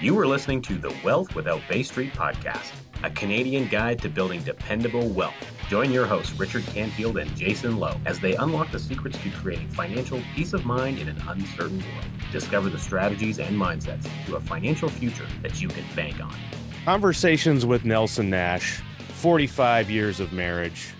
You are listening to the Wealth Without Bay Street podcast, a Canadian guide to building dependable wealth. Join your hosts, Richard Canfield and Jason Lowe, as they unlock the secrets to creating financial peace of mind in an uncertain world. Discover the strategies and mindsets to a financial future that you can bank on. Conversations with Nelson Nash, 45 years of marriage,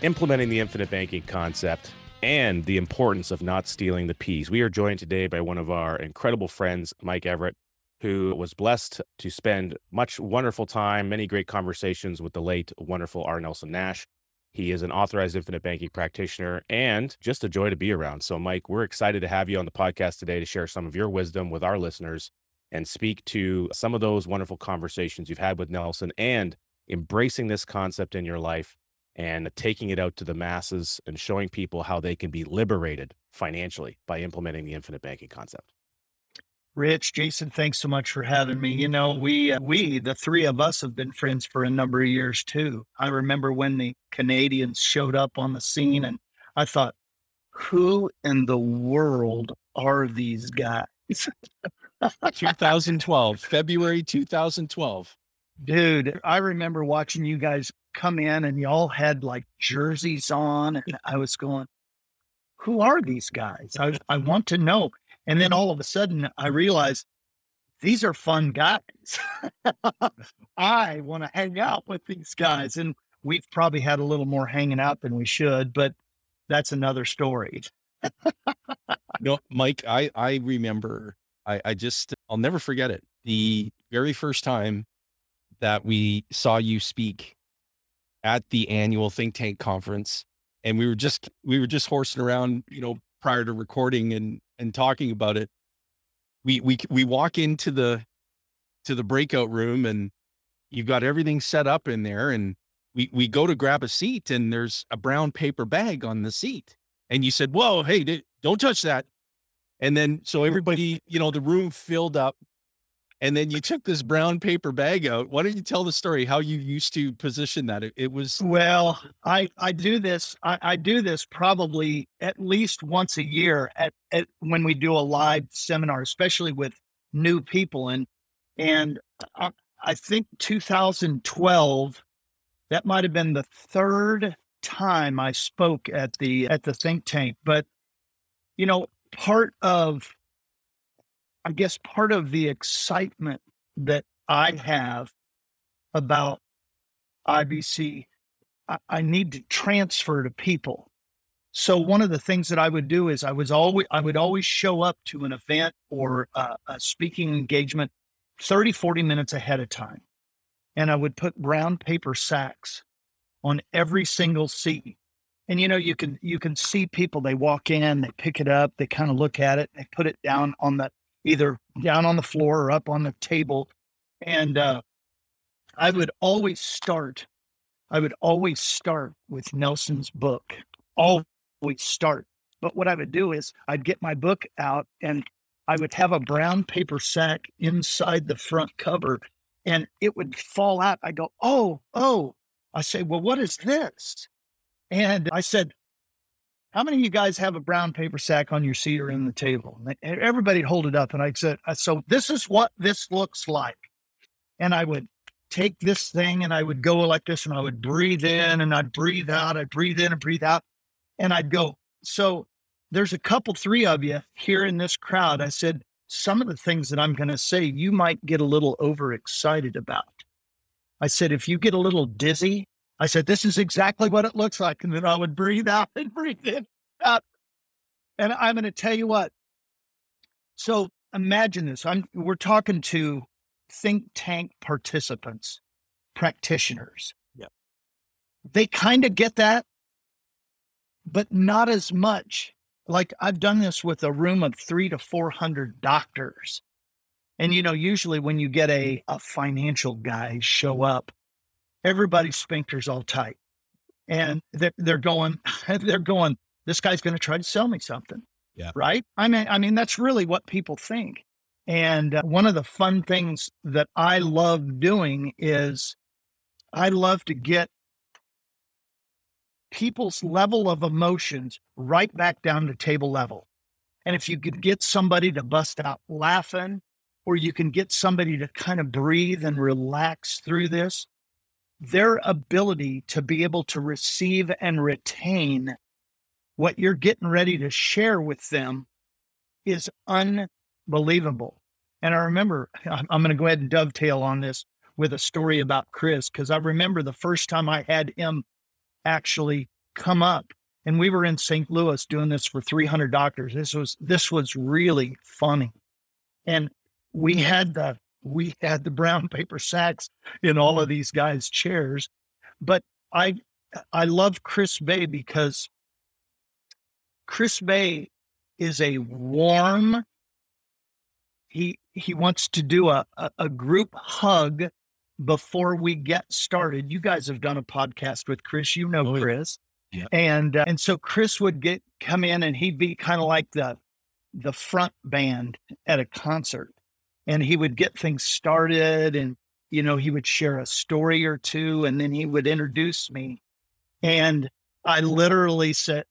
implementing the infinite banking concept, and the importance of not stealing the peas. We are joined today by one of our incredible friends, Mike Everett, who was blessed to spend much wonderful time, many great conversations with the late, wonderful R. Nelson Nash. He is an authorized infinite banking practitioner and just a joy to be around. So, Mike, we're excited to have you on the podcast today to share some of your wisdom with our listeners and speak to some of those wonderful conversations you've had with Nelson and embracing this concept in your life and taking it out to the masses and showing people how they can be liberated financially by implementing the infinite banking concept. Rich, Jason, thanks so much for having me. You know, we uh, we the three of us have been friends for a number of years too. I remember when the Canadians showed up on the scene, and I thought, who in the world are these guys? 2012, February 2012. Dude, I remember watching you guys come in, and y'all had like jerseys on, and I was going, "Who are these guys? I I want to know." And then all of a sudden, I realized these are fun guys. I want to hang out with these guys. And we've probably had a little more hanging out than we should, but that's another story. no, Mike, I, I remember, I, I just, I'll never forget it. The very first time that we saw you speak at the annual think tank conference and we were just we were just horsing around you know prior to recording and and talking about it, we we we walk into the to the breakout room and you've got everything set up in there and we we go to grab a seat and there's a brown paper bag on the seat. And you said whoa hey don't touch that. And then so everybody you know the room filled up and then you took this brown paper bag out. Why don't you tell the story how you used to position that? It, it was well, I I do this I, I, do this probably at least once a year at, at when we do a live seminar, especially with new people and and I, I think 2012 that might have been the third time I spoke at the at the think tank, but you know part of I guess part of the excitement that I have about IBC, I, I need to transfer to people. So one of the things that I would do is I was always I would always show up to an event or a, speaking engagement 30 40 minutes ahead of time. And I would put brown paper sacks on every single seat. And you know, you can you can see people they walk in, they pick it up, they kind of look at it, they put it down on the either down on the floor or up on the table. And uh, I would always start, I would always start with Nelson's book, always start. But what I would do is I'd get my book out and I would have a brown paper sack inside the front cover and it would fall out. I go, oh, oh. I say, well, what is this? And I said, how many of you guys have a brown paper sack on your seat or in the table? And everybody'd hold it up. And I said, uh, so this is what this looks like. And I would take this thing and I would go like this and I would breathe in and I'd breathe out. I'd breathe in and breathe out. And I'd go, so there's a couple, three of you here in this crowd. I said, some of the things that I'm going to say, you might get a little overexcited about. I said, if you get a little dizzy, I said, this is exactly what it looks like. And then I would breathe out and breathe in. Out. And I'm going to tell you what. So imagine this. I'm, we're talking to think tank participants, practitioners. Yeah. They kind of get that, but not as much. Like I've done this with a room of three to 400 doctors. And, you know, usually when you get a, a financial guy show up, everybody's sphincters all tight. And they're, they're going, they're going, this guy's going to try to sell me something. Yeah. Right. I mean, I mean, that's really what people think. And uh, one of the fun things that I love doing is I love to get people's level of emotions right back down to table level. And if you could get somebody to bust out laughing or you can get somebody to kind of breathe and relax through this, their ability to be able to receive and retain what you're getting ready to share with them is unbelievable. And I remember, I'm, going to go ahead and dovetail on this with a story about Chris, because I remember the first time I had him actually come up and we were in St. Louis doing this for 300 doctors. This was, this was really funny. And we had the, we had the brown paper sacks in all of these guys' chairs. But I, I love Chris Bay because Chris Bay is a warm, he, he wants to do a, a, a group hug before we get started. You guys have done a podcast with Chris. You know Oh. Chris. Yeah. And uh, and so Chris would get come in and he'd be kind of like the the front band at a concert. And he would get things started and you know, he would share a story or two and then he would introduce me. And I literally said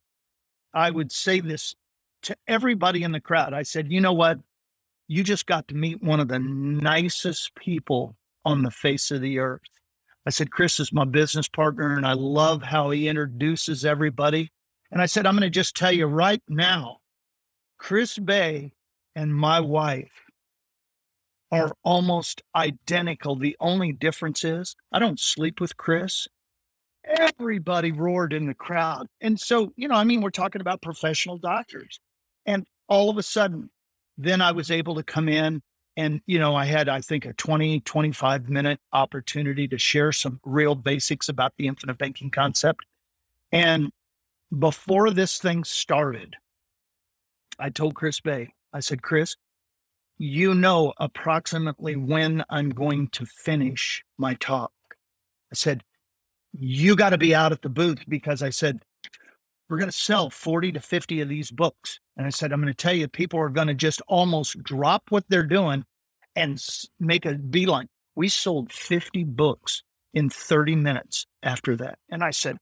I would say this to everybody in the crowd. I said, "You know what? You just got to meet one of the nicest people on the face of the earth. I said, Chris is my business partner, and I love how he introduces everybody. And I said, I'm going to just tell you right now Chris Bay and my wife are almost identical. The only difference is I don't sleep with Chris. Everybody roared in the crowd. And so, you know, I mean, we're talking about professional doctors. And all of a sudden, then I was able to come in and, you know, I had, I think, a 20, 25 minute opportunity to share some real basics about the infinite banking concept. And before this thing started, I told Chris Bay, I said, Chris, you know approximately when I'm going to finish my talk. I said, you got to be out at the booth because I said, we're going to sell 40 to 50 of these books. And I said, I'm going to tell you, people are going to just almost drop what they're doing and make a beeline. We sold 50 books in 30 minutes after that. And I said,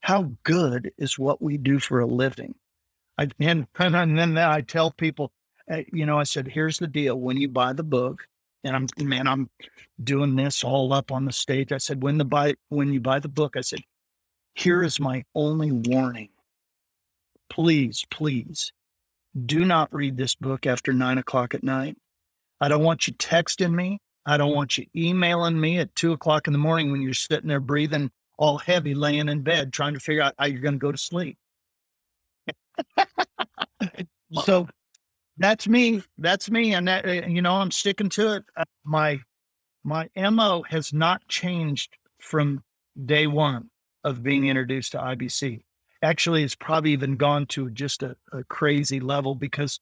how good is what we do for a living? I, and, and then I tell people, you know, I said, here's the deal. When you buy the book, and I'm, man, I'm doing this all up on the stage. I said, when the buy, when you buy the book, I said, here is my only warning. Please, please do not read this book after nine o'clock at night. I don't want you texting me. I don't want you emailing me at two o'clock in the morning when you're sitting there breathing all heavy, laying in bed, trying to figure out how you're going to go to sleep. so that's me. That's me. And that, uh, you know, I'm sticking to it. Uh, My, my MO has not changed from day one of being introduced to IBC. Actually, it's probably even gone to just a, a crazy level because,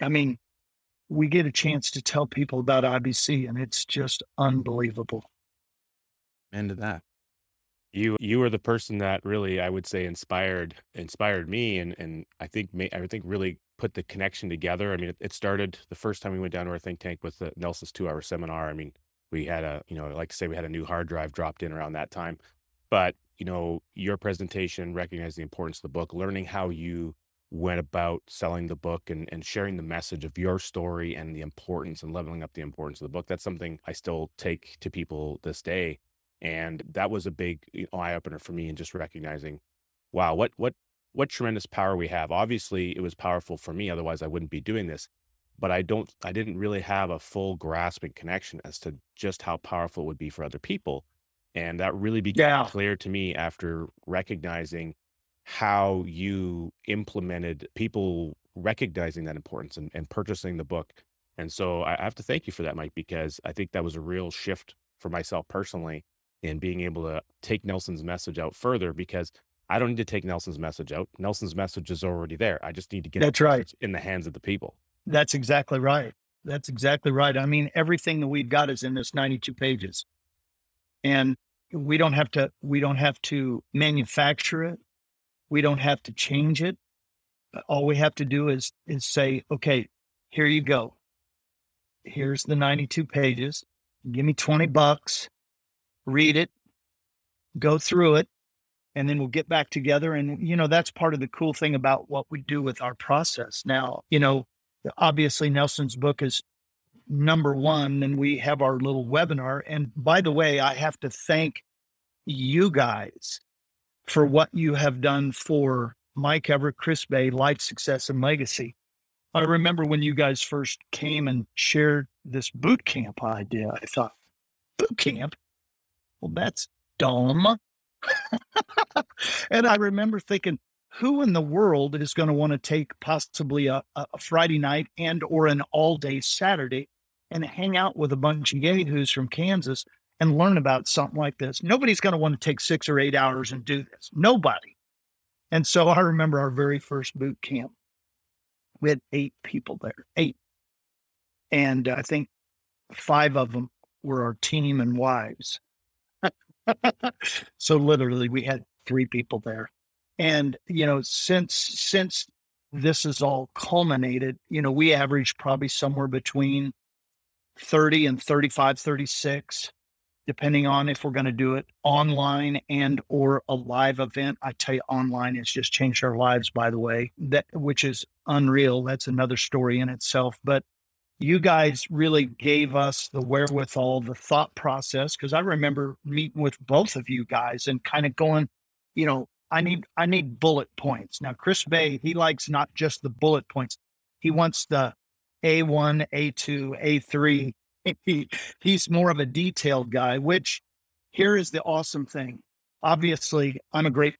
I mean, we get a chance to tell people about IBC and it's just unbelievable. End of that. You you were the person that really I would say inspired inspired me and and I think I think really put the connection together. I mean, it, it started the first time we went down to our think tank with the Nelson's two hour seminar. I mean, we had a you know like to say we had a new hard drive dropped in around that time, but you know your presentation recognized the importance of the book, learning how you went about selling the book and, and sharing the message of your story and the importance and leveling up the importance of the book. That's something I still take to people this day and that was a big you know, eye opener for me in just recognizing wow what what what tremendous power we have obviously it was powerful for me otherwise i wouldn't be doing this but i don't i didn't really have a full grasp and connection as to just how powerful it would be for other people and that really became Yeah. clear to me after recognizing how you implemented people recognizing that importance and, and purchasing the book and so I I have to thank you for that mike because i think that was a real shift for myself personally in being able to take Nelson's message out further because I don't need to take Nelson's message out. Nelson's message is already there. I just need to get That's right. in the hands of the people. That's exactly right. That's exactly right. I mean, everything that we've got is in this 92 pages. And we don't have to we don't have to manufacture it. We don't have to change it. All we have to do is is say, okay, here you go. Here's the 92 pages. Give me 20 bucks. Read it. Go through it. And then we'll get back together. And, you know, that's part of the cool thing about what we do with our process. Now, you know, obviously Nelson's book is number one, and we have our little webinar. And by the way, I have to thank you guys for what you have done for Mike Everett, Chris Bay, Life Success and Legacy. I remember when you guys first came and shared this boot camp idea. I thought, boot camp? Well, that's dumb. and I remember thinking, who in the world is going to want to take possibly a, a Friday night and or an all day Saturday and hang out with a bunch of yahoos from Kansas and learn about something like this? Nobody's going to want to take six or eight hours and do this. Nobody. And so I remember our very first boot camp. We had eight people there, eight. And I think five of them were our team and wives. So literally we had three people there. And, you know, since since this is all culminated, you know, we average probably somewhere between 30 and 35, 36, depending on if we're going to do it online and or a live event. I tell you, online has just changed our lives, by the way, that which is unreal. That's another story in itself. But you guys really gave us the wherewithal, the thought process. Cause I remember meeting with both of you guys and kind of going, you know, I need I need bullet points. Now Chris Bay, he likes not just the bullet points. He wants the A1, A2, A3. He, he's more of a detailed guy, which here is the awesome thing. Obviously, I'm a great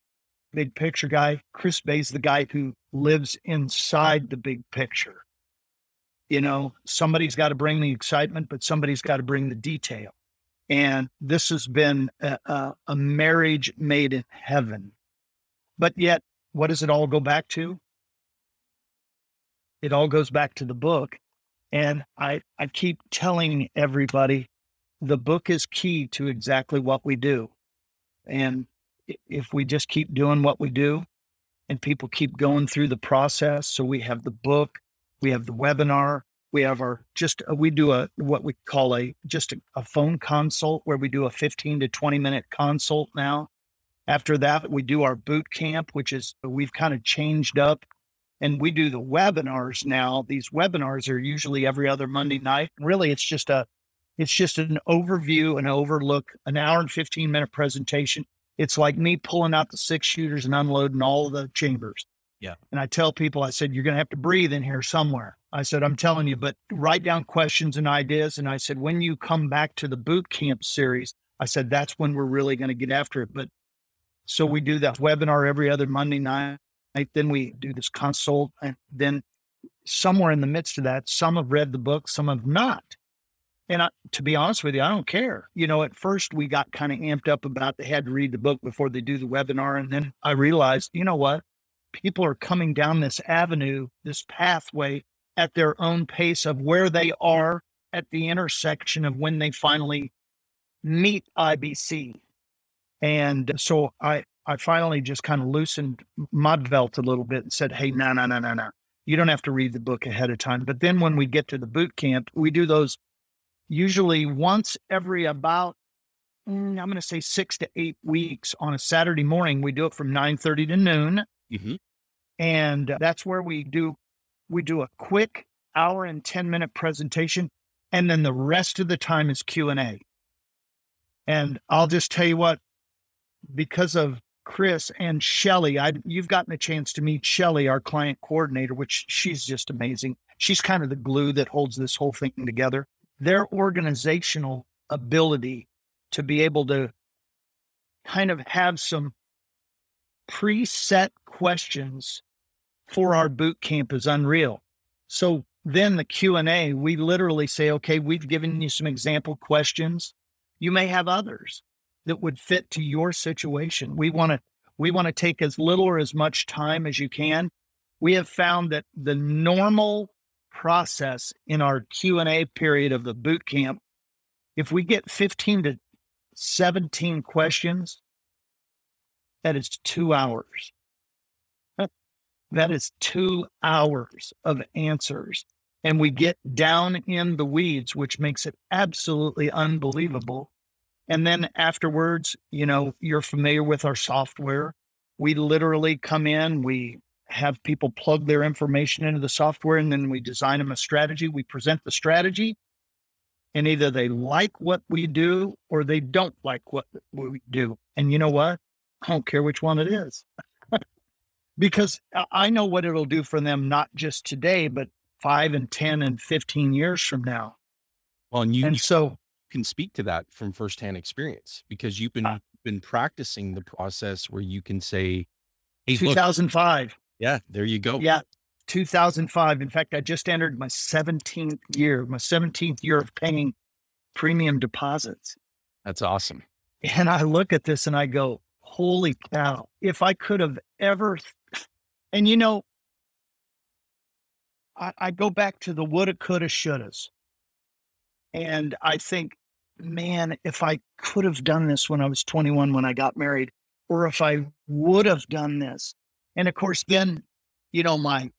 big picture guy. Chris Bay's the guy who lives inside the big picture. You know, somebody's got to bring the excitement, but somebody's got to bring the detail. And this has been a, a, a marriage made in heaven but yet, what does it all go back to? It all goes back to the book. And I, I keep telling everybody the book is key to exactly what we do. And if we just keep doing what we do and people keep going through the process, so we have the book, we have the webinar, we have our just uh, we do a what we call a just a, a phone consult where we do a 15 to 20 minute consult now after that, we do our boot camp, which is we've kind of changed up and we do the webinars now. These webinars are usually every other Monday night. Really, it's just a it's just an overview, an overlook, an hour and 15 minute presentation. It's like me pulling out the six shooters and unloading all the chambers. Yeah. And I tell people, I said, you're going to have to breathe in here somewhere. I said, I'm telling you, but write down questions and ideas. And I said, when you come back to the boot camp series, I said, that's when we're really going to get after it. But so we do that webinar every other Monday night. Then we do this consult. And then somewhere in the midst of that, some have read the book, some have not. And I, to be honest with you, I don't care. You know, at first we got kind of amped up about they had to read the book before they do the webinar. And then I realized, you know what? People are coming down this avenue, this pathway at their own pace of where they are at the intersection of when they finally meet IBC and so I, I finally just kind of loosened my belt a little bit and said, Hey, no, no, no, no, no. You don't have to read the book ahead of time. But then when we get to the boot camp, we do those usually once every about, mm, I'm going to say six to eight weeks on a Saturday morning. We do it from 9 30 to noon. Mm-hmm. And that's where we do, we do a quick hour and 10 minute presentation. And then the rest of the time is Q and A. And I'll just tell you what, because of Chris and Shelly, I you've gotten a chance to meet Shelly, our client coordinator, which she's just amazing. She's kind of the glue that holds this whole thing together. Their organizational ability to be able to kind of have some preset questions for our boot camp is unreal. So then the Q&A, we literally say, okay, we've given you some example questions. You may have others that would fit to your situation. We want to we want to take as little or as much time as you can. We have found that the normal process in our Q&A period of the boot camp if we get 15 to 17 questions that is 2 hours. That is 2 hours of answers and we get down in the weeds which makes it absolutely unbelievable and then afterwards, you know, you're familiar with our software. We literally come in, we have people plug their information into the software, and then we design them a strategy. We present the strategy, And either they like what we do or they don't like what we do. And you know what? I don't care which one it is. because I know what it'll do for them, not just today, but five and 10 and 15 years from now. Well, and you and so can speak to that from firsthand experience because you've been, uh, been practicing the process where you can say, Hey, 2005. Look, yeah, there you go. Yeah. 2005. In fact, I just entered my 17th year, my 17th year of paying premium deposits. That's awesome. And I look at this and I go, holy cow, if I could have ever, and you know, I, I go back to the woulda, coulda, shouldas. And I think, man, if I could have done this when I was 21 when I got married, or if I would have done this. And of course, then, you know, my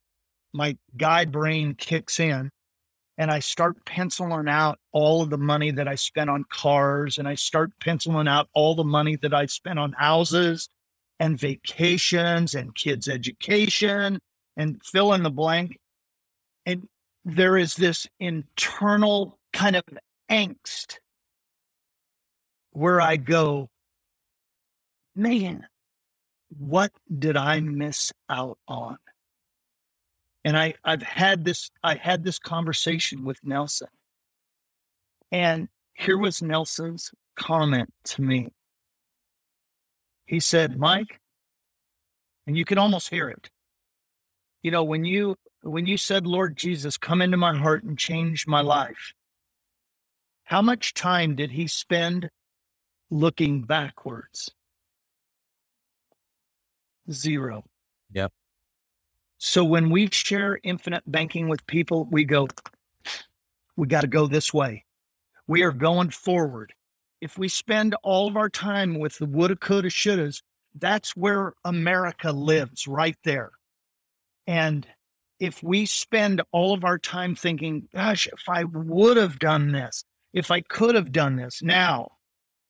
my guy brain kicks in and I start penciling out all of the money that I spent on cars and I start penciling out all the money that I spent on houses and vacations and kids' education and fill in the blank. And there is this internal kind of angst where I go, man, what did I miss out on? And I, I've had this, I had this conversation with Nelson. And here was Nelson's comment to me. He said, Mike, and you can almost hear it. You know, when you when you said, Lord Jesus, come into my heart and change my life, how much time did he spend looking backwards? Zero. Yep. So when we share infinite banking with people, we go, we got to go this way. We are going forward. If we spend all of our time with the woulda, coulda, shouldas, that's where America lives right there. And if we spend all of our time thinking, gosh, if I would have done this, if I could have done this now,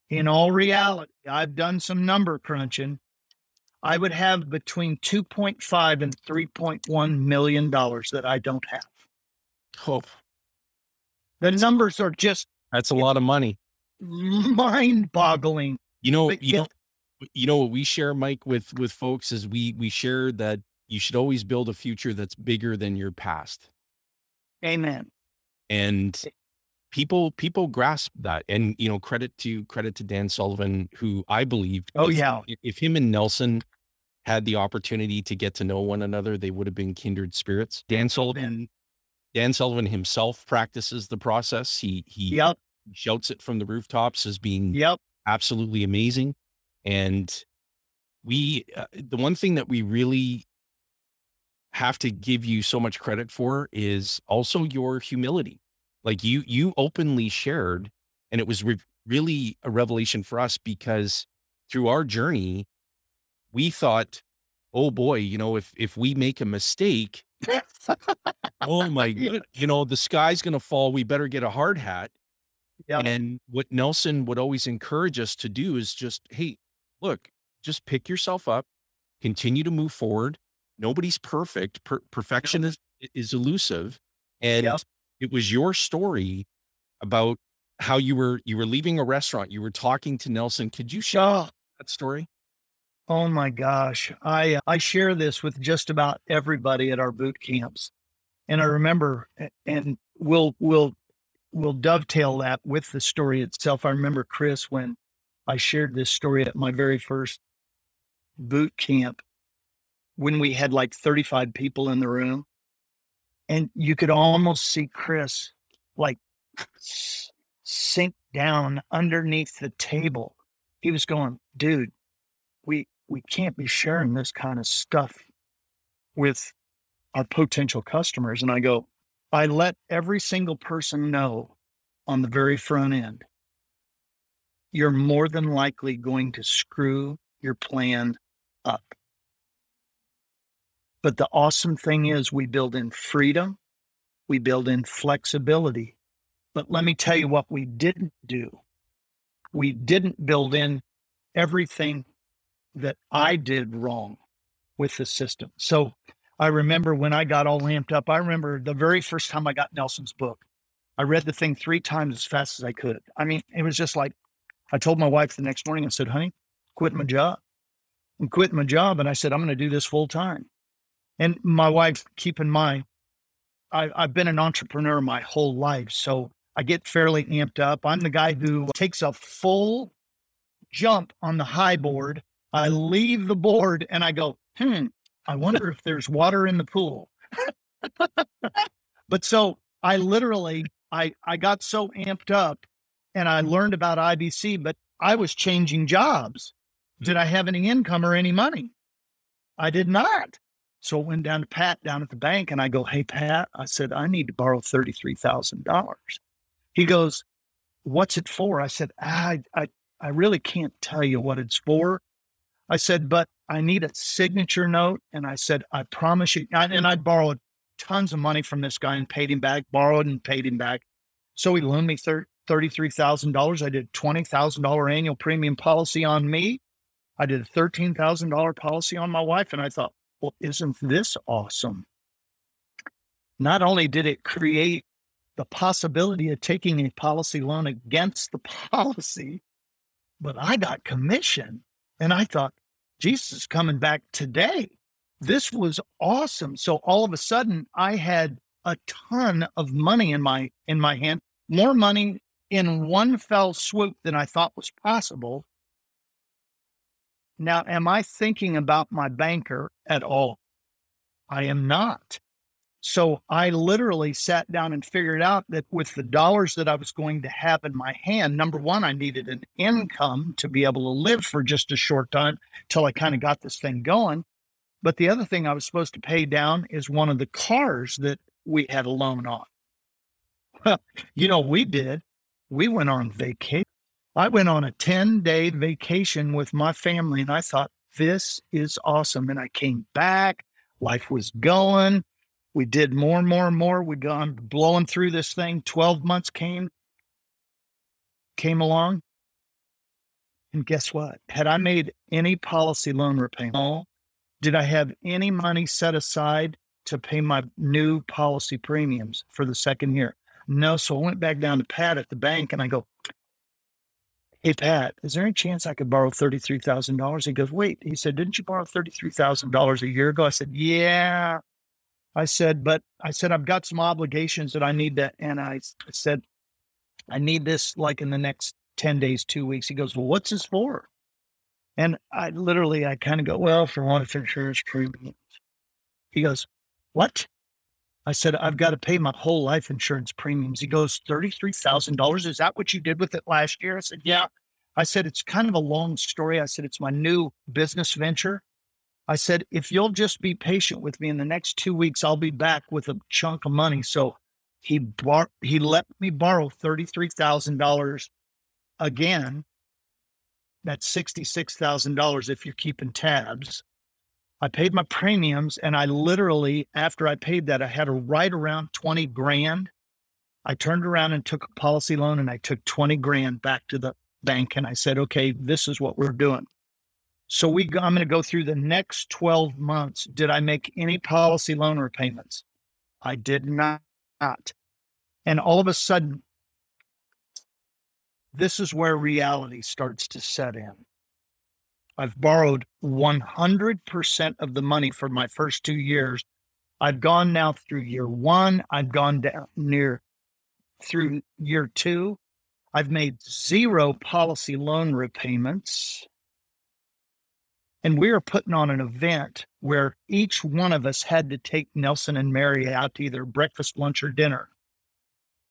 in all reality, I've done some number crunching. I would have between 2.5 and 3.1 million dollars that I don't have. Hope. The numbers are just That's a lot of money. Mind boggling. You know, you know, you know what we share, Mike, with with folks is we we share that you should always build a future that's bigger than your past. Amen. And people people grasp that and you know credit to credit to dan sullivan who i believe oh if, yeah if him and nelson had the opportunity to get to know one another, they would have been kindred spirits. Dan Sullivan, Dan Sullivan himself practices the process. He he yep. shouts it from the rooftops as being yep. absolutely amazing. And we, uh, the one thing that we really have to give you so much credit for is also your humility. Like you, you openly shared, and it was re- really a revelation for us because through our journey, we thought, oh boy, you know, if if we make a mistake, oh my god, you know, the sky's gonna fall. We better get a hard hat. Yep. And what Nelson would always encourage us to do is just, hey, look, just pick yourself up, continue to move forward. Nobody's perfect. Per- perfection is is elusive, and yep. it was your story about how you were you were leaving a restaurant. You were talking to Nelson. Could you share oh. that story? Oh my gosh. I, uh, I share this with just about everybody at our boot camps. And I remember, and we'll, we'll, we'll dovetail that with the story itself. I remember Chris when I shared this story at my very first boot camp when we had like 35 people in the room. And you could almost see Chris like sink down underneath the table. He was going, dude, we we can't be sharing this kind of stuff with our potential customers. And I go, I let every single person know on the very front end, you're more than likely going to screw your plan up. But the awesome thing is, we build in freedom, we build in flexibility. But let me tell you what we didn't do. We didn't build in everything that I did wrong with the system. So I remember when I got all amped up, I remember the very first time I got Nelson's book. I read the thing three times as fast as I could. I mean, it was just like I told my wife the next morning, I said, honey, quit my job. I'm quitting my job. And I said, I'm going to do this full time. And my wife, keep in mind, I, I've been an entrepreneur my whole life. So I get fairly amped up. I'm the guy who takes a full jump on the high board. I leave the board and I go, hmm, I wonder if there's water in the pool. but so I literally, I, I got so amped up and I learned about IBC, but I was changing jobs. Did I have any income or any money? I did not. So I went down to Pat down at the bank and I go, Hey, Pat, I said, I need to borrow $33,000. He goes, What's it for? I said, I, I, I really can't tell you what it's for. I said, but I need a signature note. And I said, I promise you. And I borrowed tons of money from this guy and paid him back, borrowed and paid him back. So he loaned me $33,000. I did $20,000 annual premium policy on me. I did a $13,000 policy on my wife. And I thought, well, isn't this awesome? Not only did it create the possibility of taking a policy loan against the policy, but I got commission. And I thought, Jesus is coming back today. This was awesome. So all of a sudden I had a ton of money in my in my hand, more money in one fell swoop than I thought was possible. Now, am I thinking about my banker at all? I am not. So I literally sat down and figured out that with the dollars that I was going to have in my hand, number one, I needed an income to be able to live for just a short time till I kind of got this thing going. But the other thing I was supposed to pay down is one of the cars that we had a loan on. Well, you know, we did. We went on vacation. I went on a 10 day vacation with my family and I thought, this is awesome. And I came back, life was going. We did more and more and more. We'd gone blowing through this thing. 12 months came, came along. And guess what? Had I made any policy loan repayment? Did I have any money set aside to pay my new policy premiums for the second year? No. So I went back down to Pat at the bank and I go, Hey, Pat, is there any chance I could borrow $33,000? He goes, Wait, he said, Didn't you borrow $33,000 a year ago? I said, Yeah. I said, But I said, I've got some obligations that I need to, and I said, I need this like in the next 10 days, two weeks. He goes, Well, what's this for? And I literally, I kind of go, Well, for life insurance premiums. He goes, What? I said, I've got to pay my whole life insurance premiums. He goes, $33,000. Is that what you did with it last year? I said, Yeah. I said, It's kind of a long story. I said, It's my new business venture. I said, If you'll just be patient with me in the next two weeks, I'll be back with a chunk of money. So he bar- he let me borrow $33,000 again. That's $66,000 if you're keeping tabs. I paid my premiums and I literally, after I paid that, I had a right around 20 grand. I turned around and took a policy loan and I took 20 grand back to the bank and I said, okay, this is what we're doing. So we, I'm going to go through the next 12 months. Did I make any policy loan repayments? I did not. And all of a sudden, this is where reality starts to set in. I've borrowed 100% of the money for my first two years. I've gone now through year one. I've gone down near through year two. I've made zero policy loan repayments. And we are putting on an event where each one of us had to take Nelson and Mary out to either breakfast, lunch, or dinner.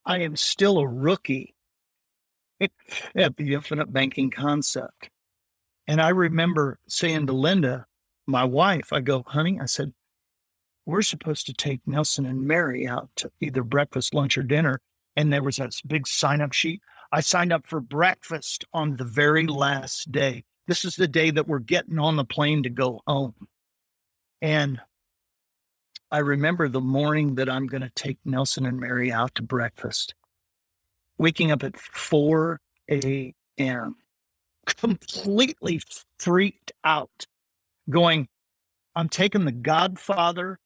I am still a rookie at the infinite banking concept. And I remember saying to Linda, my wife, I go, honey, I said, we're supposed to take Nelson and Mary out to either breakfast, lunch, or dinner. And there was this big sign up sheet. I signed up for breakfast on the very last day. This is the day that we're getting on the plane to go home. And I remember the morning that I'm going to take Nelson and Mary out to breakfast, waking up at 4 a.m completely freaked out, going, I'm taking the godfather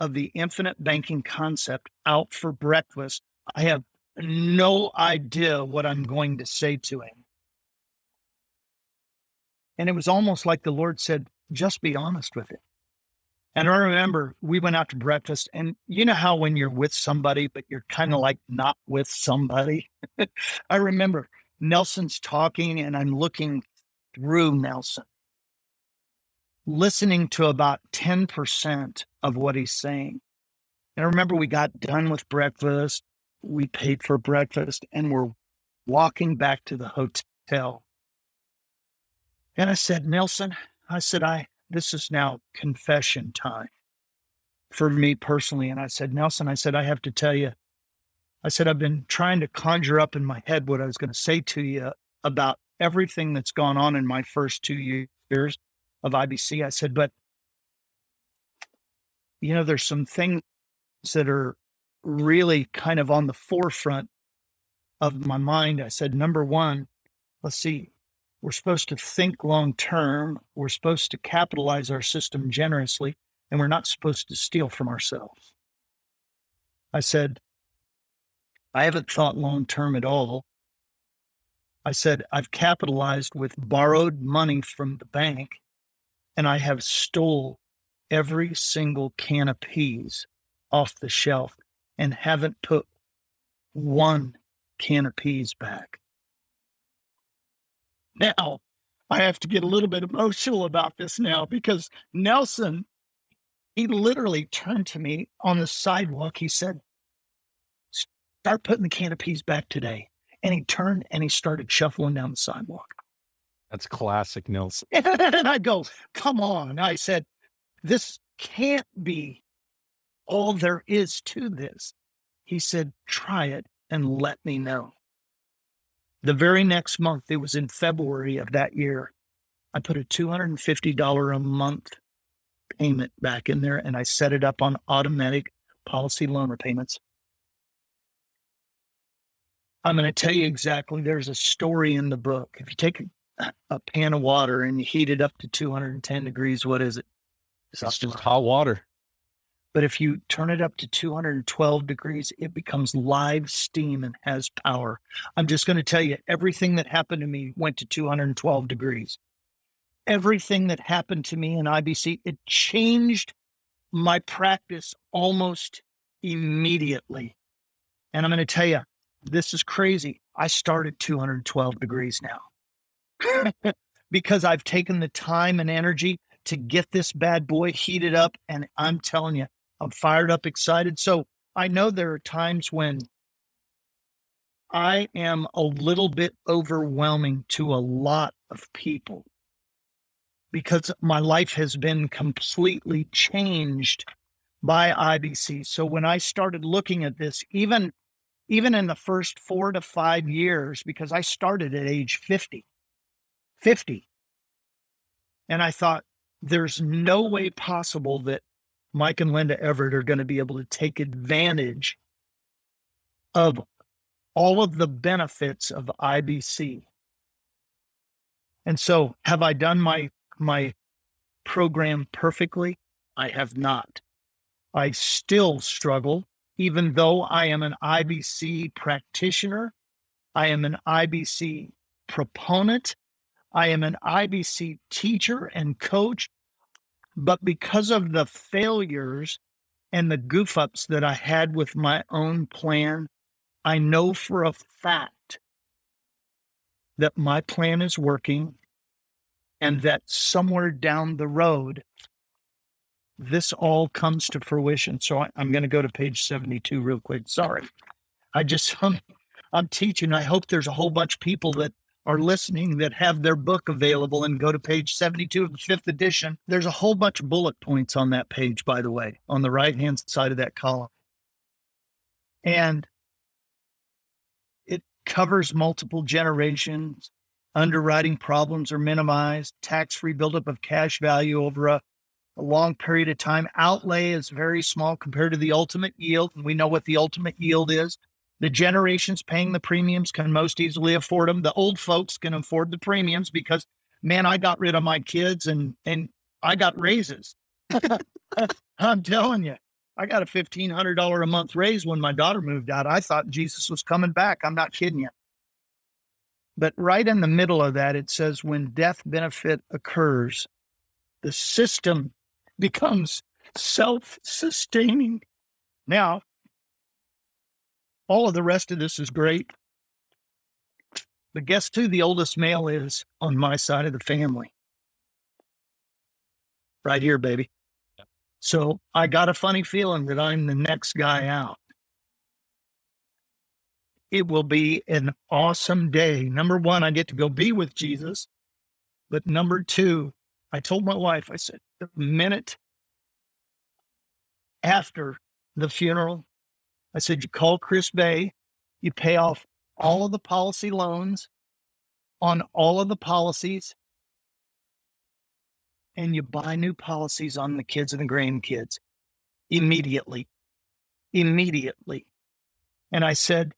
of the infinite banking concept out for breakfast. I have no idea what I'm going to say to him. And it was almost like the Lord said, just be honest with it. And I remember we went out to breakfast, and you know how when you're with somebody, but you're kind of mm-hmm. like not with somebody? I remember Nelson's talking, and I'm looking through Nelson, listening to about 10% of what he's saying. And I remember we got done with breakfast, we paid for breakfast, and we're walking back to the hotel. And I said, Nelson, I said, I this is now confession time for me personally. And I said, Nelson, I said, I have to tell you, I said, I've been trying to conjure up in my head what I was going to say to you about everything that's gone on in my first two years of IBC. I said, but, you know, there's some things that are really kind of on the forefront of my mind. I said, number one, let's see, we're supposed to think long term. We're supposed to capitalize our system generously, and we're not supposed to steal from ourselves. I said, I haven't thought long term at all. I said, I've capitalized with borrowed money from the bank, and I have stole every single can of peas off the shelf and haven't put one can of peas back. Now, I have to get a little bit emotional about this now because Nelson, he literally turned to me on the sidewalk. He said, Start putting the can of peas back today. And he turned and he started shuffling down the sidewalk. That's classic Nelson. and I go, Come on. I said, This can't be all there is to this. He said, Try it and let me know. The very next month, it was in February of that year, I put a $250 a month payment back in there and I set it up on automatic policy loan repayments. I'm going to tell you exactly. There's a story in the book. If you take a, a pan of water and you heat it up to 210 degrees, what is it? It's, it's just hot water. But if you turn it up to 212 degrees, it becomes live steam and has power. I'm just going to tell you everything that happened to me went to 212 degrees. Everything that happened to me in IBC, it changed my practice almost immediately. And I'm going to tell you, this is crazy. I started 212 degrees now because I've taken the time and energy to get this bad boy heated up. And I'm telling you, I'm fired up, excited. So I know there are times when I am a little bit overwhelming to a lot of people because my life has been completely changed by IBC. So when I started looking at this, even even in the first 4 to 5 years because I started at age 50. 50. And I thought there's no way possible that Mike and Linda Everett are going to be able to take advantage of all of the benefits of IBC. And so, have I done my my program perfectly? I have not. I still struggle, even though I am an IBC practitioner. I am an IBC proponent. I am an IBC teacher and coach. But because of the failures and the goof ups that I had with my own plan, I know for a fact that my plan is working and that somewhere down the road, this all comes to fruition. So I, am going to go to page 72 real quick. Sorry. I just, I'm, I'm teaching. I hope there's a whole bunch of people that are listening that have their book available and go to page 72 of the fifth edition, there's a whole bunch of bullet points on that page, by the way, on the right hand side of that column. And it covers multiple generations. Underwriting problems are minimized, tax free buildup of cash value over a, a long period of time. Outlay is very small compared to the ultimate yield. And we know what the ultimate yield is the generations paying the premiums can most easily afford them. The old folks can afford the premiums because, man, I got rid of my kids and and I got raises. I'm telling you, I got a $1,500 a month raise when my daughter moved out. I thought Jesus was coming back. I'm not kidding you. But right in the middle of that, it says when death benefit occurs, the system becomes self sustaining. Now, all of the rest of this is great. But guess who the oldest male is on my side of the family? Right here, baby. So I got a funny feeling that I'm the next guy out. It will be an awesome day. Number one, I get to go be with Jesus. But number two, I told my wife, I said, the minute after the funeral, I said, you call Chris Bay, you pay off all of the policy loans on all of the policies, and you buy new policies on the kids and the grandkids immediately. Immediately. And I said,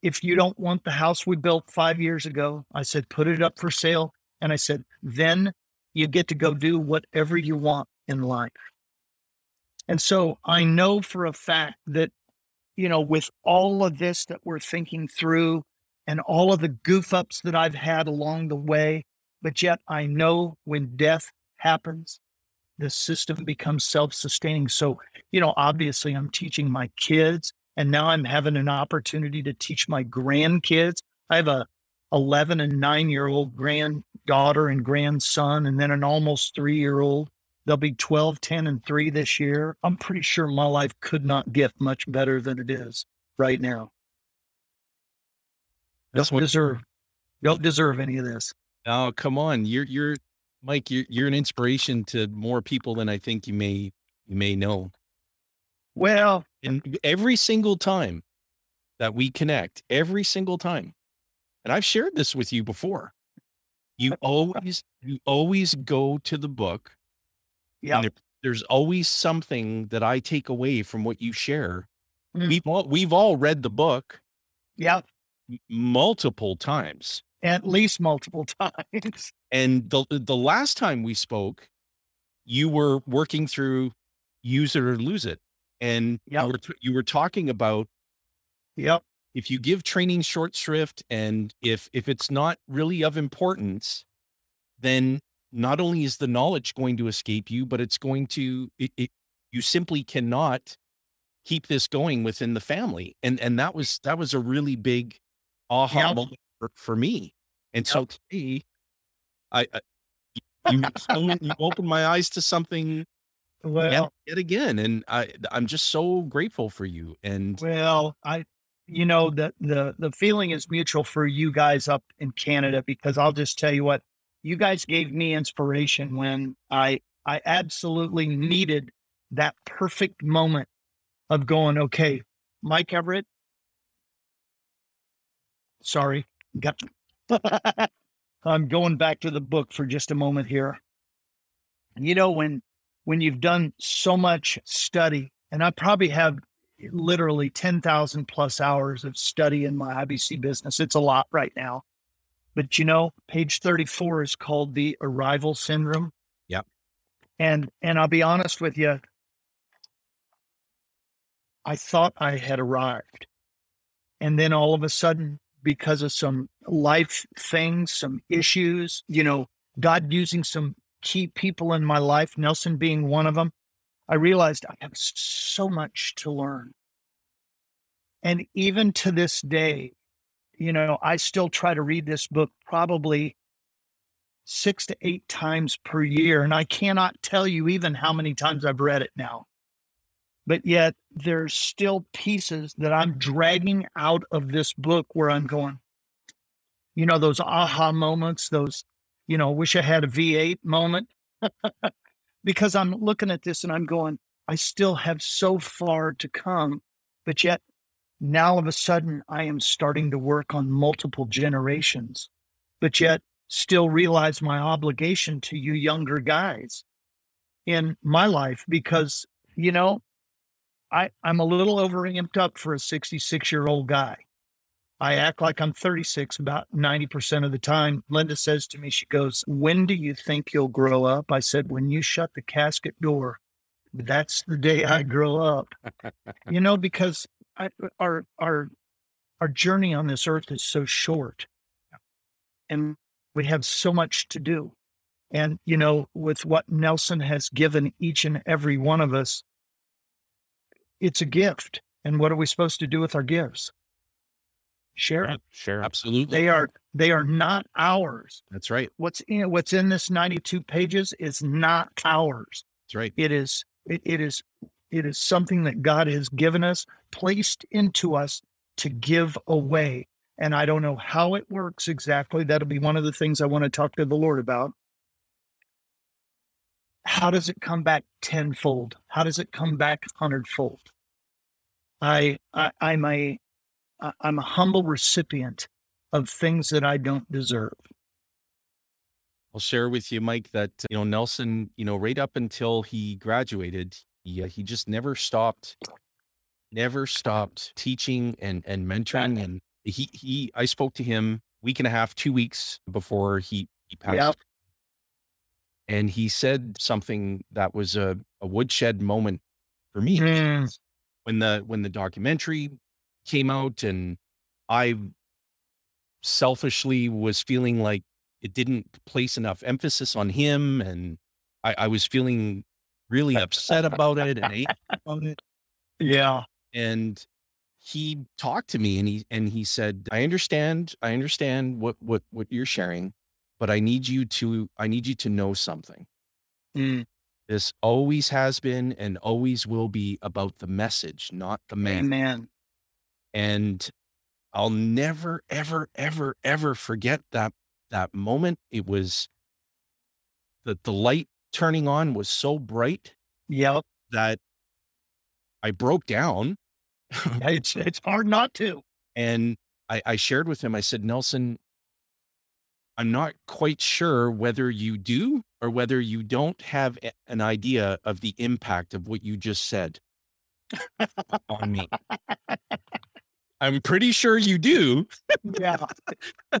if you don't want the house we built five years ago, I said, put it up for sale. And I said, then you get to go do whatever you want in life. And so I know for a fact that, you know, with all of this that we're thinking through and all of the goof ups that I've had along the way, but yet I know when death happens, the system becomes self sustaining. So, you know, obviously I'm teaching my kids and now I'm having an opportunity to teach my grandkids. I have a 11 and 9 year old granddaughter and grandson and then an almost 3 year old. They'll be 12, 10 and 3 this year. I'm pretty sure my life could not get much better than it is right now. Don't what, deserve don't deserve any of this. Oh, come on. You're you're Mike, you're you're an inspiration to more people than I think you may you may know. Well, and every single time that we connect, every single time, and I've shared this with you before, you always you always go to the book. Yeah. There, there's always something that I take away from what you share. Mm. We've all we've all read the book. Yeah. Multiple times at least multiple times. And the the last time we spoke, you were working through use it or lose it, and yep. you were you were talking about, yep, if you give training short shrift, and if if it's not really of importance, then not only is the knowledge going to escape you, but it's going to it, it you simply cannot keep this going within the family, and and that was that was a really big aha yep. moment for, for me. And yep. so to me, I, I you, you opened my eyes to something well yet, yet, again, and I I'm just so grateful for you. And well, I you know the the the feeling is mutual for you guys up in Canada because I'll just tell you what you guys gave me inspiration when I I absolutely needed that perfect moment of going okay, Mike Everett, sorry, got. I'm going back to the book for just a moment here. You know, when when you've done so much study, and I probably have literally 10,000 plus hours of study in my IBC business. It's a lot right now. But you know, page 34 is called the arrival syndrome. Yep. And and I'll be honest with you, I thought I had arrived. And then all of a sudden because of some life things, some issues, you know, God using some key people in my life, Nelson being one of them, I realized I have so much to learn. And even to this day, you know, I still try to read this book probably six to eight times per year. And I cannot tell you even how many times I've read it now but yet there's still pieces that I'm dragging out of this book where I'm going, you know, those aha moments, those, you know, wish I had a V8 moment. because I'm looking at this and I'm going, I still have so far to come, but yet now all of a sudden I am starting to work on multiple generations, but yet still realize my obligation to you younger guys in my life because, you know, I, I'm a little over amped up for a 66 year old guy. I act like I'm 36 about 90% of the time. Linda says to me, she goes, When do you think you'll grow up? I said, When you shut the casket door That's the day I grow up. you know, because I, uh, our our our journey on this earth is so short, and we have so much to do. And you know, with what Nelson has given each and every one of us, it's a gift. And what are we supposed to do with our gifts? Share it. Sure. Absolutely. They are they are not ours. That's right. What's in what's in this 92 pages is not ours. That's right. It is it, it is it is something that God has given us, placed into us to give away. And I don't know how it works exactly. That'll be one of the things I want to talk to the Lord about. How does it come back tenfold? How does it come back hundredfold? I, I I'm a I'm a humble recipient of things that I don't deserve. I'll share with you, Mike, that you know Nelson, you know, right up until he graduated, he, uh, he just never stopped, never stopped teaching and and mentoring. And he he, I spoke to him week and a half, two weeks before he he passed, Yep. and he said something that was a a woodshed moment for me Mm, when the when the documentary came out, and I selfishly was feeling like it didn't place enough emphasis on him and I, I was feeling really upset about it and angry about it. yeah. And he talked to me and he and he said, I understand, I understand what what what you're sharing, but I need you to I need you to know something. Mm, This always has been and always will be about the message, not the man. amen. and I'll never, ever, ever, ever forget that that moment. It was the the light turning on was so bright Yep. that I broke down It's it's hard not to. and I, I shared with him. I said, Nelson, I'm not quite sure whether you do or whether you don't have an idea of the impact of what you just said on me. I'm pretty sure you do. yeah.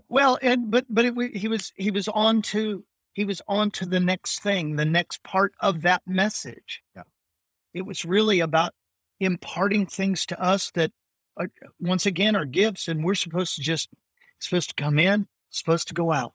Well, and but but it, he was he was on to he was on to the next thing, the next part of that message. Yeah. It was really about imparting things to us that, are, once again, are gifts, and we're supposed to just supposed to come in, supposed to go out.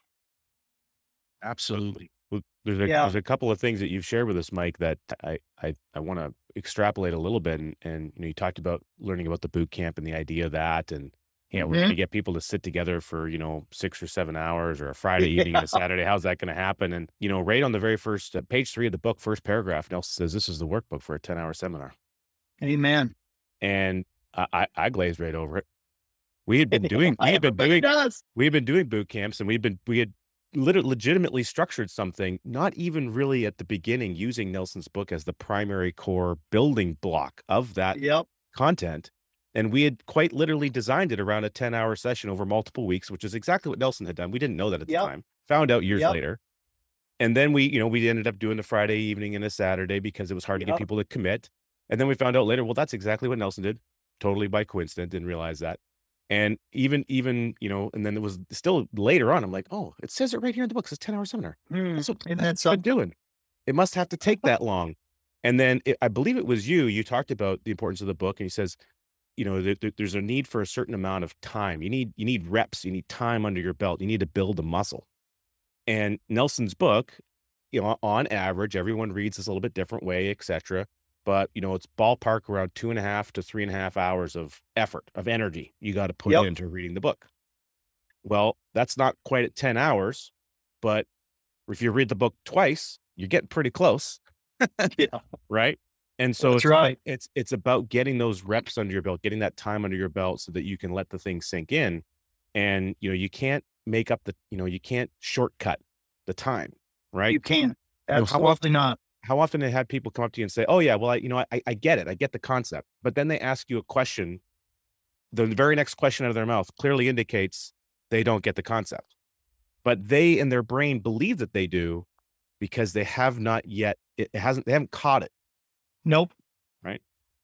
Absolutely. Well, There's a, Yeah. there's a couple of things that you've shared with us, Mike, that I I, I want to extrapolate a little bit. And, and you know, you talked about learning about the boot camp and the idea of that, and you know, we're going to get people to sit together for you know six or seven hours, or a Friday evening and a Saturday. How's that going to happen? And you know, right on the very first uh, page three of the book, first paragraph, Nelson says this is the workbook for a ten hour seminar, Amen. and I, I, I glazed right over it. We had been doing we had been doing does. we had been doing boot camps and we'd been we had literally legitimately structured something not even really at the beginning using nelson's book as the primary core building block of that Yep. content and we had quite literally designed it around a 10 hour session over multiple weeks which is exactly what nelson had done. We didn't know that at the Yep. time. Found out years Yep. later. And then we you know we ended up doing the friday evening and a saturday because it was hard to get people to commit. And then we found out later well that's exactly what nelson did. Totally by coincidence didn't realize that. And even even you know and then it was still later on i'm like oh it says it right here in the book. It's a 10 hour seminar Mm, that's what Isn't that that's what I'm doing. It must have to take that long. And then it, i believe it was you you talked about the importance of the book and he says you know there, there- there's a need for a certain amount of time. You need you need reps you need time under your belt you need to build a muscle. And nelson's book you know on average everyone reads this a little bit different way etc but you know it's ballpark around two and a half to three and a half hours of effort of energy you got to put Yep. into reading the book. Well that's not quite at 10 hours but if you read the book twice you're getting pretty close. Yeah. right and so That's it's, right. it's it's about getting those reps under your belt getting that time under your belt so that you can let the thing sink in and you know you can't make up the you know you can't shortcut the time right You can. know, how often, not. how often have had people come up to you and say, "Oh yeah, well, I, you know, I, I get it, I get the concept," but then they ask you a question. The very next question out of their mouth clearly indicates they don't get the concept, but they in their brain believe that they do because they have not yet. It hasn't. They haven't caught it. Nope. Right.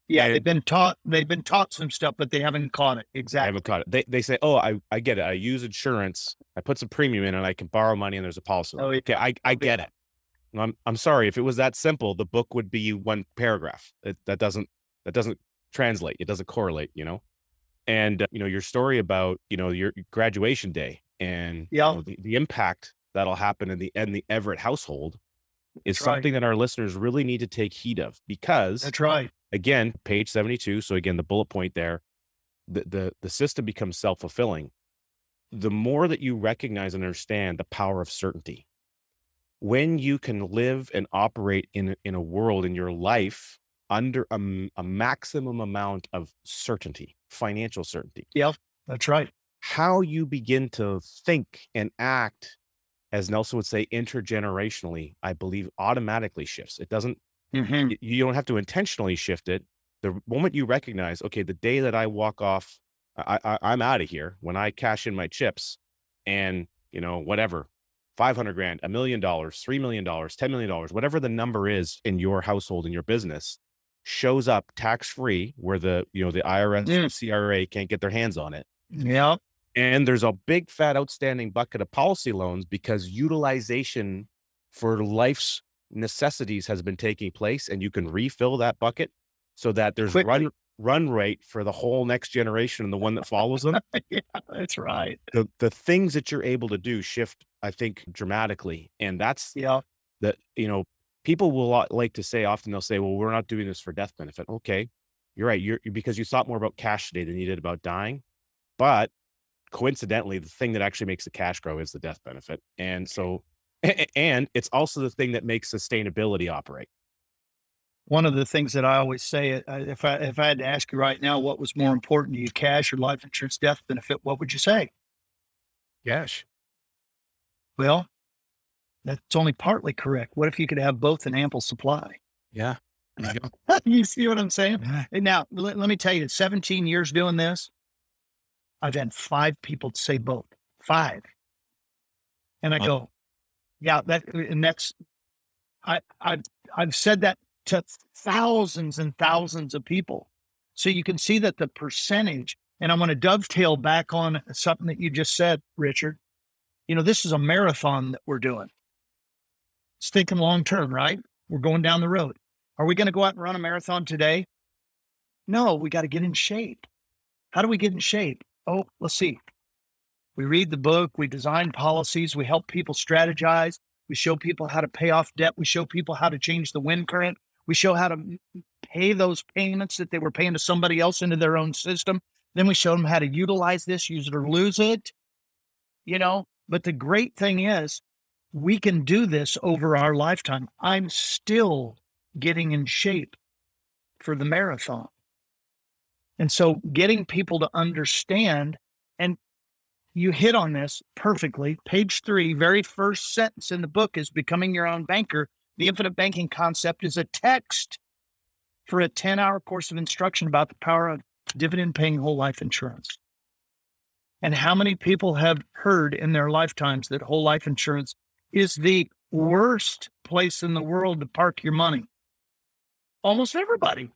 Yeah, And- they've been taught they've been taught some stuff, but they haven't caught it. Exactly. haven't caught it. They they say, "Oh, I I get it. I use insurance. I put some premium in, and I can borrow money, and there's a policy." Oh, yeah. Okay, I I get it. I'm I'm sorry if it was that simple, the book would be one paragraph. It, that doesn't that doesn't translate. It doesn't correlate. You know, and uh, you know your story about you know your graduation day and yeah. you know, the, the impact that'll happen in the in the Everett household is That's right. something that our listeners really need to take heed of because That's right. again, page 72. So again, the bullet point there, the the, the system becomes self-fulfilling. The more that you recognize and understand the power of certainty, when you can live and operate in, in a world in your life under a, a maximum amount of certainty, financial certainty, Yeah, That's right. how you begin to think and act, as Nelson would say, intergenerationally, I believe automatically shifts. It doesn't Mhm. you don't have to intentionally shift it. The moment you recognize, okay, the day that I walk off, I, I I'm out of here. When I cash in my chips, and you know whatever, five hundred grand, a million dollars, three million dollars, ten million dollars, whatever the number is in your household in your business, shows up tax free, where the you know the IRS, Mm. and CRA can't get their hands on it. Yeah. And there's a big fat outstanding bucket of policy loans because utilization for life's necessities has been taking place and you can refill that bucket so that there's Quickly. run run rate for the whole next generation and the one that follows them. yeah. That's right. the the things that you're able to do shift, I think, dramatically. And that's Yeah. that, you know, people will like to say often they'll say, well, we're not doing this for death benefit. Okay. You're right. You're because you thought more about cash today than you did about dying. But coincidentally, the thing that actually makes the cash grow is the death benefit. And so, a- a- and it's also the thing that makes sustainability operate. One of the things that I always say, uh, if I if I had to ask you right now, what was more important to you, cash or life insurance death benefit? What would you say? Cash. Well, that's only partly correct. What if you could have both in ample supply? Yeah. You you see what I'm saying? Yeah. Now, let, let me tell you, 17 years doing this, I've had five people say both. Five. And I go, yeah, that uh, and that's I I've I've said that to thousands and thousands of people. So you can see that the percentage, and I'm going to dovetail back on something that you just said, Richard. You know, this is a marathon that we're doing. It's thinking long term, right? We're going down the road. Are we going to go out and run a marathon today? No, we got to get in shape. How do we get in shape? Oh, let's see. We read the book, we design policies, we help people strategize, we show people how to pay off debt, we show people how to change the wind current, we show how to pay those payments that they were paying to somebody else into their own system. Then we show them how to utilize this, use it or lose it. You know, but the great thing is we can do this over our lifetime. I'm still getting in shape for the marathon. And so getting people to understand, and you hit on this perfectly. Page three, very first sentence in the book is becoming your own banker. The infinite banking concept is a text for a 10 hour course of instruction about the power of dividend paying whole life insurance. And how many people have heard in their lifetimes that whole life insurance is the worst place in the world to park your money? Almost everybody.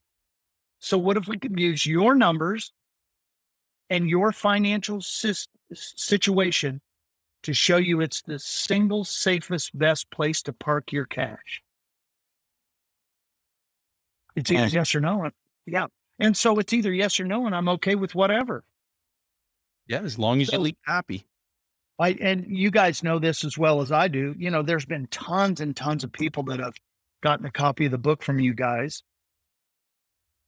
So, what if we could use your numbers and your financial sis- situation to show you it's the single safest, best place to park your cash? It's either Yes. yes or no. Yeah. And so it's either yes or no, and I'm okay with whatever. Yeah, as long as you So- leave happy. I and you guys know this as well as I do. You know, there's been tons and tons of people that have gotten a copy of the book from you guys.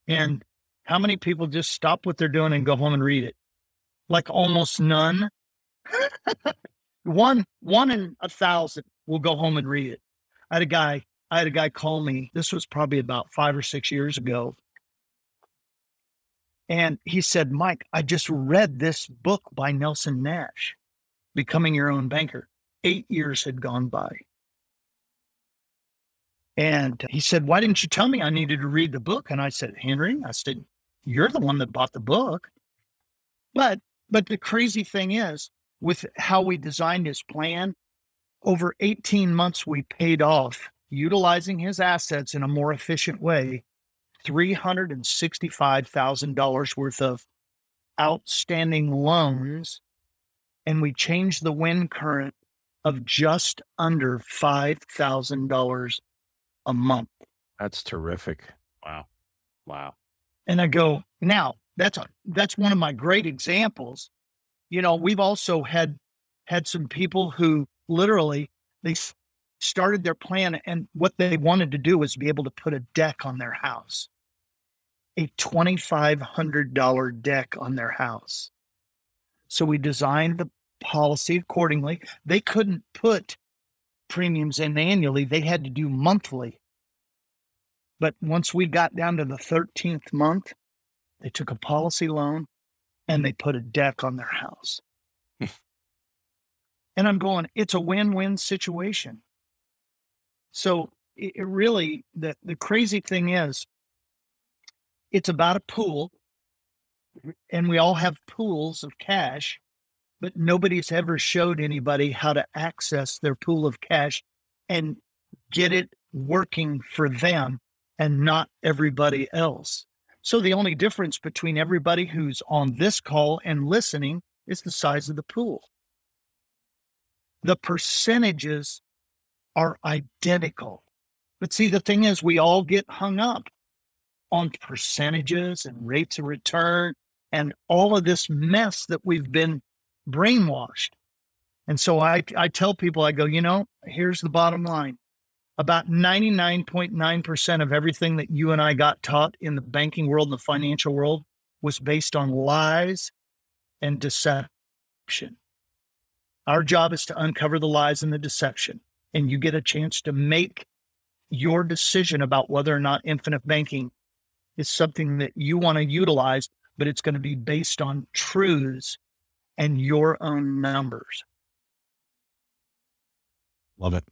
And mm-hmm. how many people just stop what they're doing and go home and read it? Like almost none. one one in a thousand will go home and read it. I had a guy, I had a guy call me. This was probably about five or six years ago. And he said, Mike, I just read this book by Nelson Nash becoming your own banker. Eight years had gone by. And he said, Why didn't you tell me I needed to read the book? And I said, Henry, I said, You're the one that bought the book. But but the crazy thing is, with how we designed his plan, over 18 months we paid off utilizing his assets in a more efficient way, $365,000 worth of outstanding loans and we changed the wind current of just under $5,000 a month. That's terrific. Wow. Wow. And I go, now that's a, that's one of my great examples. You know, we've also had had some people who literally they started their plan and what they wanted to do was be able to put a deck on their house. A $2500 deck on their house. So we designed the policy accordingly. They couldn't put premiums in annually, they had to do monthly. But once we got down to the 13th month, they took a policy loan and mm-hmm. they put a deck on their house. and I'm going, it's a win win situation. So it, it really, the, the crazy thing is, it's about a pool, and we all have pools of cash, but nobody's ever showed anybody how to access their pool of cash and get it working for them and not everybody else. So the only difference between everybody who's on this call and listening is the size of the pool. The percentages are identical. But see, the thing is, we all get hung up on percentages and rates of return and all of this mess that we've been brainwashed. And so I, I tell people, I go, you know, here's the bottom line about 99.9% of everything that you and I got taught in the banking world and the financial world was based on lies and deception. Our job is to uncover the lies and the deception, and you get a chance to make your decision about whether or not infinite banking is something that you want to utilize, but it's going to be based on truths and your own numbers. Love it.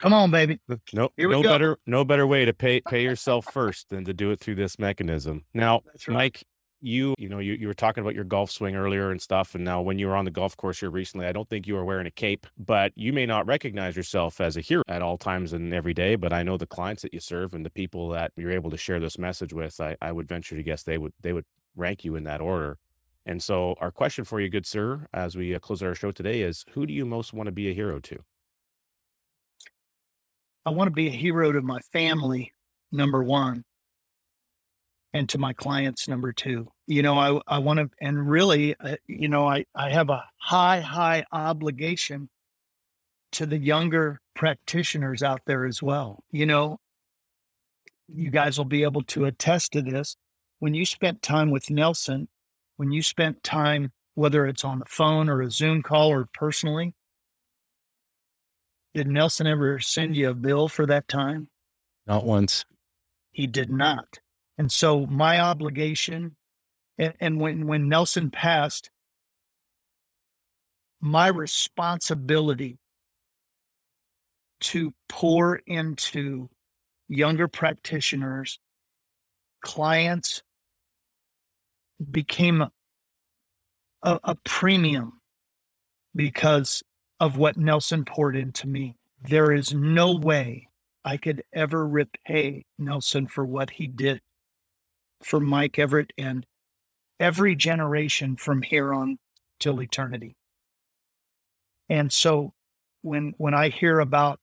Come on, baby. No, Here we no go. better, no better way to pay pay yourself first than to do it through this mechanism. Now, right. Mike, you you know you, you were talking about your golf swing earlier and stuff, and now when you were on the golf course here recently, I don't think you were wearing a cape, but you may not recognize yourself as a hero at all times and every day. But I know the clients that you serve and the people that you're able to share this message with, I, I would venture to guess they would they would rank you in that order. And so, our question for you, good sir, as we uh, close our show today, is who do you most want to be a hero to? I want to be a hero to my family, number one, and to my clients, number two. You know, I, I want to, and really, uh, you know, I, I have a high, high obligation to the younger practitioners out there as well. You know, you guys will be able to attest to this. When you spent time with Nelson, when you spent time, whether it's on the phone or a Zoom call or personally, did Nelson ever send you a bill for that time? Not once. He did not. And so my obligation, and, and when, when Nelson passed, my responsibility to pour into younger practitioners, clients became a, a premium because of what Nelson poured into me. There is no way I could ever repay Nelson for what he did for Mike Everett and every generation from here on till eternity. And so when when I hear about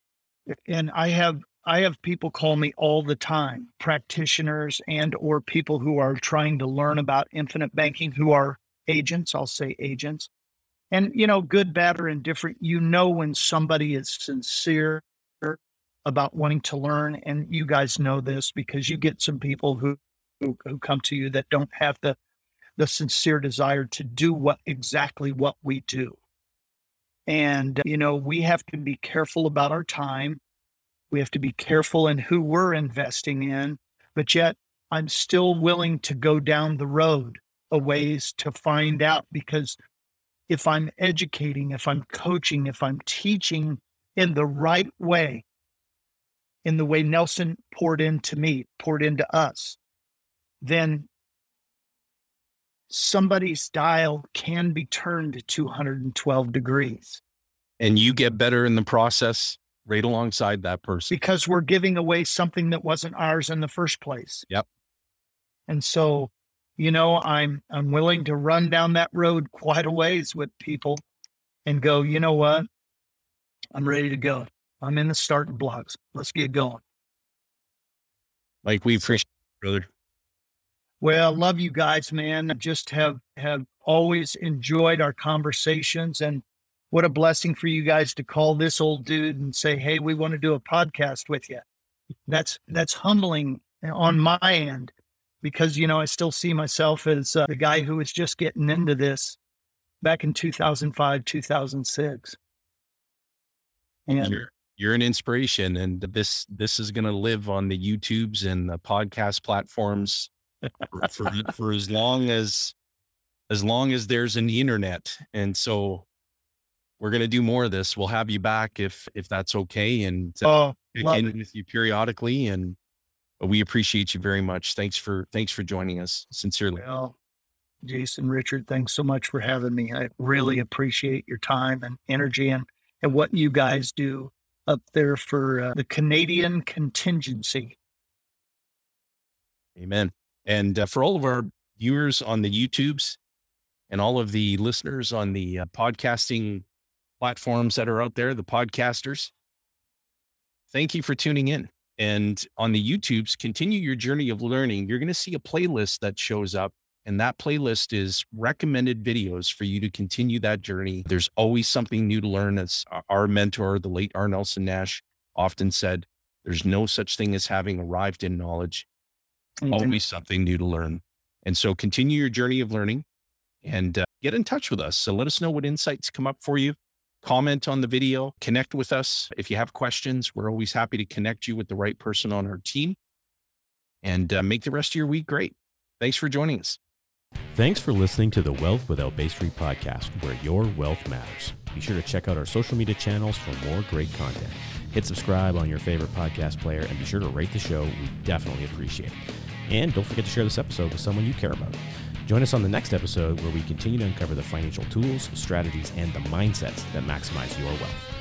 and I have I have people call me all the time, practitioners and or people who are trying to learn about infinite banking who are agents, I'll say agents. And you know, good, bad, or indifferent, you know when somebody is sincere about wanting to learn. And you guys know this because you get some people who who, who come to you that don't have the the sincere desire to do what exactly what we do. And you know, we have to be careful about our time. We have to be careful in who we're investing in, but yet I'm still willing to go down the road a ways to find out because if I'm educating, if I'm coaching, if I'm teaching in the right way, in the way Nelson poured into me, poured into us, then somebody's dial can be turned to 212 degrees. And you get better in the process right alongside that person. because we're giving away something that wasn't ours in the first place. Yep. And so, you know, I'm I'm willing to run down that road quite a ways with people and go, you know what? I'm ready to go. I'm in the starting blocks. Let's get going. Like we appreciate it, brother. Well, love you guys, man. I just have have always enjoyed our conversations and what a blessing for you guys to call this old dude and say, "Hey, we want to do a podcast with you." That's that's humbling on my end because you know I still see myself as uh, the guy who was just getting into this back in 2005, 2006. And you're, you're an inspiration and this this is going to live on the YouTubes and the podcast platforms for, for, for as long as as long as there's an internet. And so we're going to do more of this. We'll have you back if if that's okay and uh, oh, in with you periodically and we appreciate you very much. Thanks for thanks for joining us sincerely. Well, Jason Richard, thanks so much for having me. I really appreciate your time and energy and and what you guys do up there for uh, the Canadian contingency. Amen. And uh, for all of our viewers on the YouTubes and all of the listeners on the uh, podcasting platforms that are out there, the podcasters, thank you for tuning in. And on the YouTubes, continue your journey of learning. You're going to see a playlist that shows up, and that playlist is recommended videos for you to continue that journey. There's always something new to learn. As our mentor, the late R. Nelson Nash, often said, there's no such thing as having arrived in knowledge mm-hmm. always something new to learn. And so continue your journey of learning and uh, get in touch with us. So let us know what insights come up for you. Comment on the video, connect with us. If you have questions, we're always happy to connect you with the right person on our team and uh, make the rest of your week great. Thanks for joining us. Thanks for listening to the Wealth Without Bay Street podcast, where your wealth matters. Be sure to check out our social media channels for more great content. Hit subscribe on your favorite podcast player and be sure to rate the show. We definitely appreciate it. And don't forget to share this episode with someone you care about. Join us on the next episode where we continue to uncover the financial tools, strategies, and the mindsets that maximize your wealth.